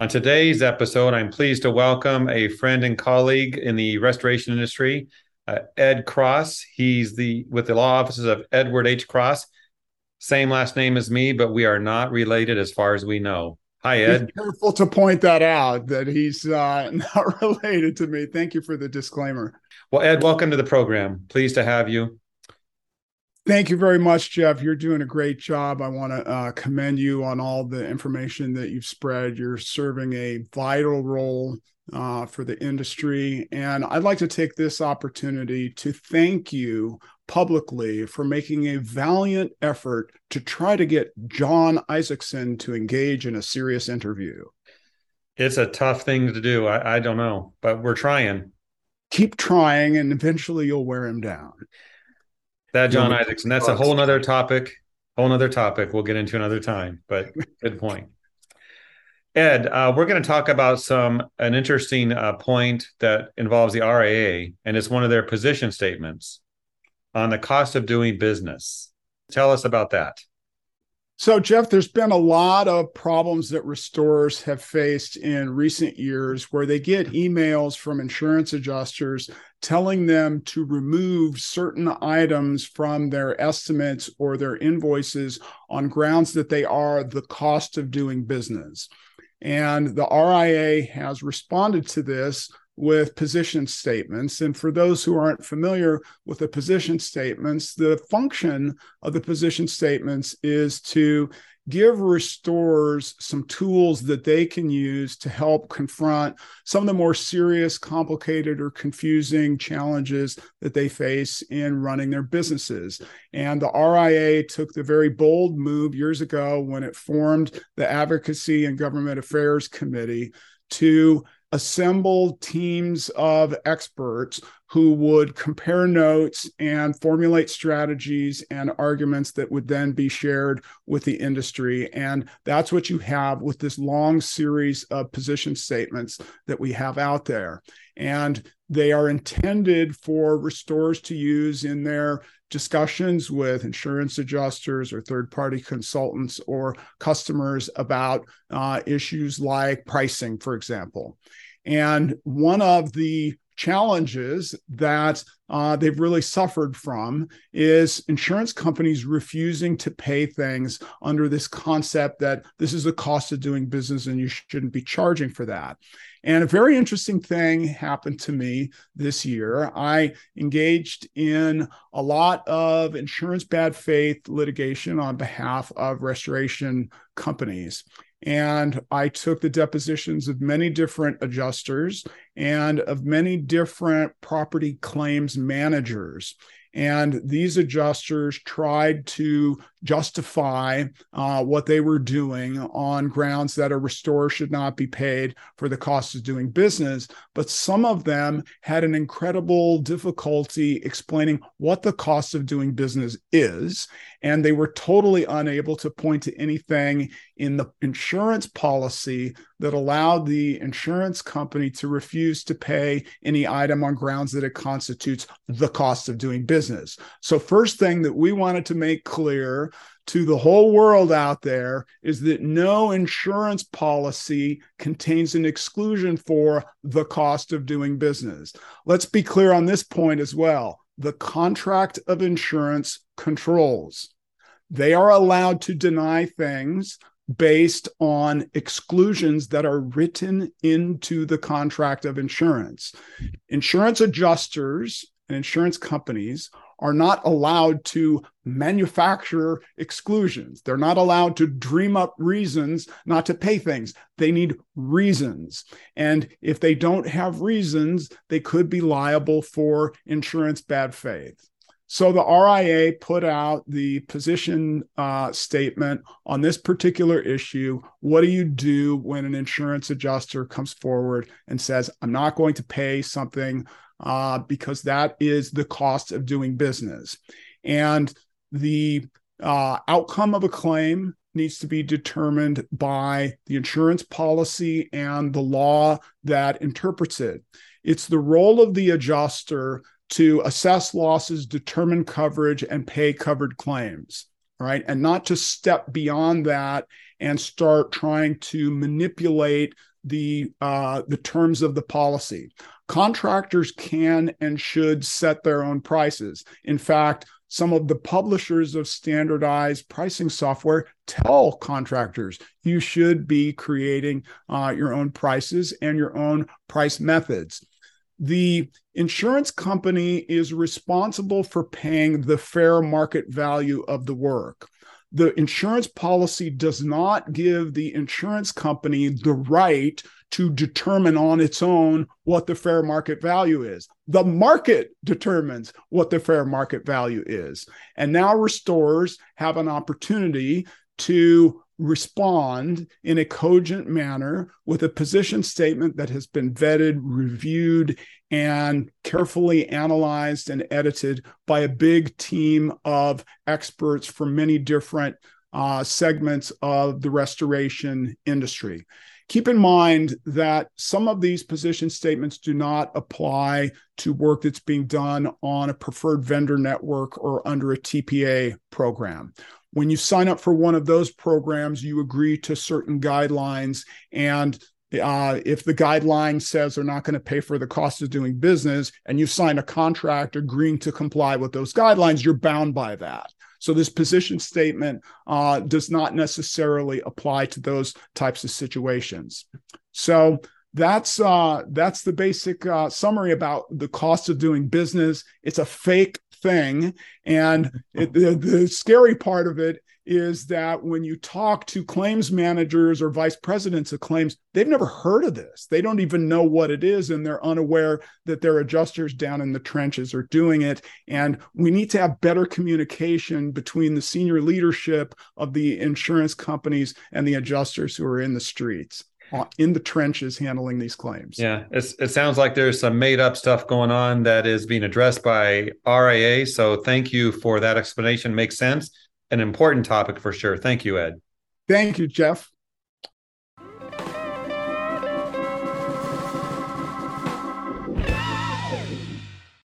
On today's episode, I'm pleased to welcome a friend and colleague in the restoration industry, uh, Ed Cross. He's the with the law offices of Edward H. Cross. Same last name as me, but we are not related as far as we know. Hi, Ed. Be careful to point that out that he's uh, not related to me. Thank you for the disclaimer. Well, Ed, welcome to the program. Pleased to have you. Thank you very much, Jeff. You're doing a great job. I want to uh, commend you on all the information that you've spread. You're serving a vital role uh, for the industry. And I'd like to take this opportunity to thank you publicly for making a valiant effort to try to get John Isaacson to engage in a serious interview. It's a tough thing to do. I, I don't know, but we're trying. Keep trying, and eventually you'll wear him down. That John Isaacson. That's a whole nother topic. Whole nother topic. We'll get into another time. But good point. Ed, uh, we're going to talk about some an interesting uh, point that involves the RIA, and it's one of their position statements on the cost of doing business. Tell us about that. So, Jeff, there's been a lot of problems that restorers have faced in recent years where they get emails from insurance adjusters telling them to remove certain items from their estimates or their invoices on grounds that they are the cost of doing business. And the RIA has responded to this with position statements. And for those who aren't familiar with the position statements, the function of the position statements is to give restorers some tools that they can use to help confront some of the more serious, complicated, or confusing challenges that they face in running their businesses. And the RIA took the very bold move years ago when it formed the Advocacy and Government Affairs Committee to assemble teams of experts who would compare notes and formulate strategies and arguments that would then be shared with the industry. And that's what you have with this long series of position statements that we have out there. And they are intended for restorers to use in their discussions with insurance adjusters or third party consultants or customers about uh, issues like pricing, for example. And one of the challenges that uh, they've really suffered from is insurance companies refusing to pay things under this concept that this is the cost of doing business and you shouldn't be charging for that. And a very interesting thing happened to me this year. I engaged in a lot of insurance bad faith litigation on behalf of restoration companies. And I took the depositions of many different adjusters and of many different property claims managers. And these adjusters tried to justify uh, what they were doing on grounds that a restorer should not be paid for the cost of doing business. But some of them had an incredible difficulty explaining what the cost of doing business is. And they were totally unable to point to anything in the insurance policy that allowed the insurance company to refuse to pay any item on grounds that it constitutes the cost of doing business. So, first thing that we wanted to make clear to the whole world out there is that no insurance policy contains an exclusion for the cost of doing business. Let's be clear on this point as well. The contract of insurance controls. They are allowed to deny things based on exclusions that are written into the contract of insurance. Insurance adjusters and insurance companies are not allowed to manufacture exclusions. They're not allowed to dream up reasons not to pay things. They need reasons. And if they don't have reasons, they could be liable for insurance bad faith. So the RIA put out the position uh, statement on this particular issue. What do you do when an insurance adjuster comes forward and says, I'm not going to pay something uh, because that is the cost of doing business? And the uh, outcome of a claim needs to be determined by the insurance policy and the law that interprets it. It's the role of the adjuster to assess losses, determine coverage, and pay covered claims. right? And not to step beyond that and start trying to manipulate the uh, the terms of the policy. Contractors can and should set their own prices. In fact, some of the publishers of standardized pricing software tell contractors you should be creating uh, your own prices and your own price methods. The insurance company is responsible for paying the fair market value of the work. The insurance policy does not give the insurance company the right to determine on its own what the fair market value is. The market determines what the fair market value is. And now restorers have an opportunity to respond in a cogent manner with a position statement that has been vetted, reviewed, and carefully analyzed and edited by a big team of experts from many different uh, segments of the restoration industry. Keep in mind that some of these position statements do not apply to work that's being done on a preferred vendor network or under a TPA program. When you sign up for one of those programs, you agree to certain guidelines. And uh, if the guideline says they're not going to pay for the cost of doing business and you sign a contract agreeing to comply with those guidelines, you're bound by that. So this position statement uh, does not necessarily apply to those types of situations. So that's uh, that's the basic uh, summary about the cost of doing business. It's a fake thing, and it, the, the scary part of it is that when you talk to claims managers or vice presidents of claims, they've never heard of this. They don't even know what it is, and they're unaware that their adjusters down in the trenches are doing it. And we need to have better communication between the senior leadership of the insurance companies and the adjusters who are in the streets in the trenches handling these claims. Yeah, it sounds like there's some made up stuff going on that is being addressed by RIA. So thank you for that explanation. Makes sense an important topic for sure. Thank you, Ed. Thank you, Jeff.